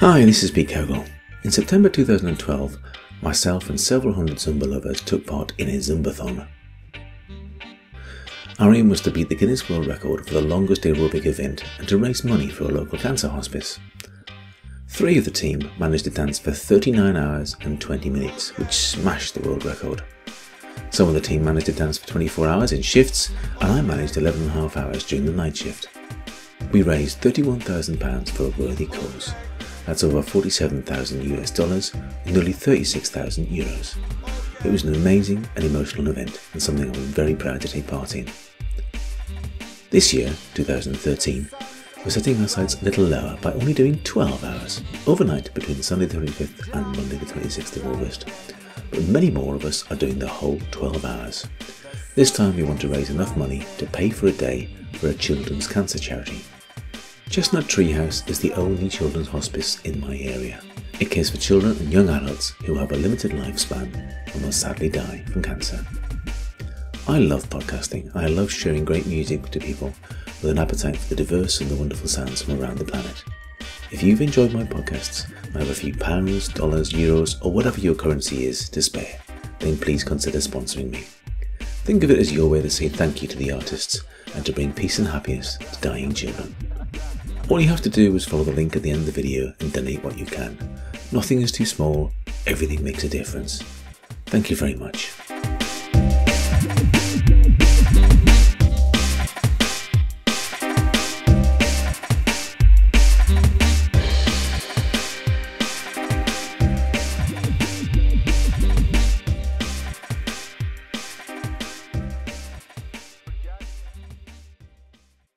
Hi, this is Pete Cogle. In September 2012, myself and several hundred Zumba lovers took part in a Zumbathon. Our aim was to beat the Guinness World Record for the longest aerobic event and to raise money for a local cancer hospice. Three of the team managed to dance for 39 hours and 20 minutes, which smashed the world record. Some of the team managed to dance for 24 hours in shifts, and I managed 11 and a half hours during the night shift. We raised £31,000 for a worthy cause. That's over 47,000 US dollars and nearly 36,000 euros. It was an amazing and emotional event and something I was very proud to take part in. This year, 2013, we're setting our sights a little lower by only doing 12 hours, overnight between Sunday the 25th and Monday the 26th of August. But many more of us are doing the whole 12 hours. This time we want to raise enough money to pay for a day for a children's cancer charity. Chestnut Treehouse is the only children's hospice in my area. It cares for children and young adults who have a limited lifespan and will sadly die from cancer. I love podcasting. I love sharing great music to people with an appetite for the diverse and the wonderful sounds from around the planet. If you've enjoyed my podcasts and have a few pounds, dollars, euros, or whatever your currency is to spare, then please consider sponsoring me. Think of it as your way to say thank you to the artists and to bring peace and happiness to dying children. All you have to do is follow the link at the end of the video and donate what you can. Nothing is too small, everything makes a difference. Thank you very much.